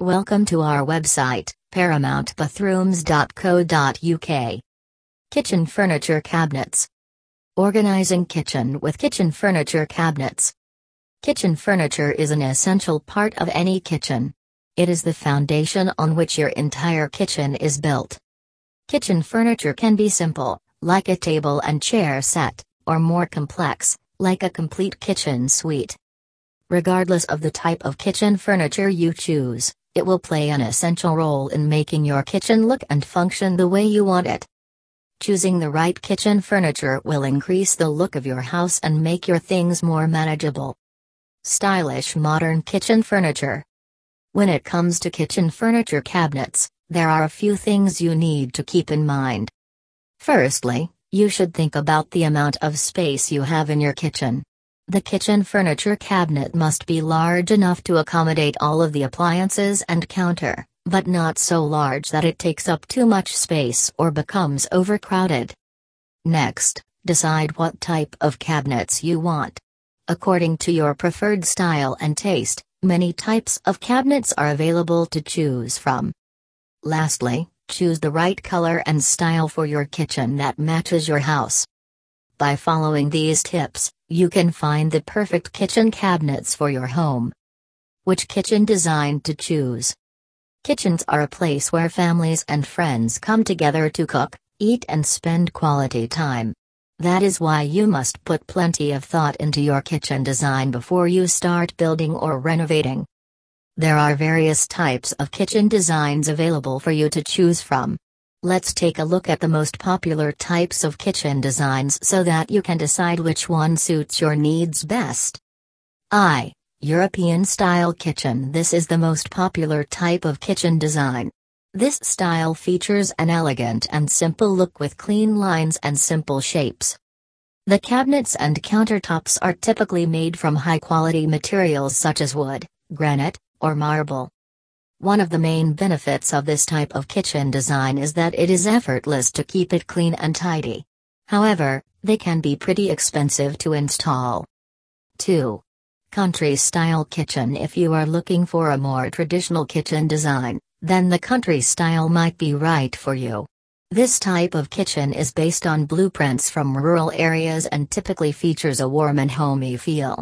Welcome to our website, paramountbathrooms.co.uk. Kitchen Furniture Cabinets. Organizing kitchen with kitchen furniture cabinets. Kitchen furniture is an essential part of any kitchen. It is the foundation on which your entire kitchen is built. Kitchen furniture can be simple, like a table and chair set, or more complex, like a complete kitchen suite. Regardless of the type of kitchen furniture you choose, it will play an essential role in making your kitchen look and function the way you want it. Choosing the right kitchen furniture will increase the look of your house and make your things more manageable. Stylish modern kitchen furniture. When it comes to kitchen furniture cabinets, there are a few things you need to keep in mind. Firstly, you should think about the amount of space you have in your kitchen. The kitchen furniture cabinet must be large enough to accommodate all of the appliances and counter, but not so large that it takes up too much space or becomes overcrowded. Next, decide what type of cabinets you want. According to your preferred style and taste, many types of cabinets are available to choose from. Lastly, choose the right color and style for your kitchen that matches your house. By following these tips, you can find the perfect kitchen cabinets for your home. Which kitchen design to choose? Kitchens are a place where families and friends come together to cook, eat, and spend quality time. That is why you must put plenty of thought into your kitchen design before you start building or renovating. There are various types of kitchen designs available for you to choose from. Let's take a look at the most popular types of kitchen designs so that you can decide which one suits your needs best. I. European Style Kitchen This is the most popular type of kitchen design. This style features an elegant and simple look with clean lines and simple shapes. The cabinets and countertops are typically made from high quality materials such as wood, granite, or marble. One of the main benefits of this type of kitchen design is that it is effortless to keep it clean and tidy. However, they can be pretty expensive to install. 2. Country style kitchen If you are looking for a more traditional kitchen design, then the country style might be right for you. This type of kitchen is based on blueprints from rural areas and typically features a warm and homey feel.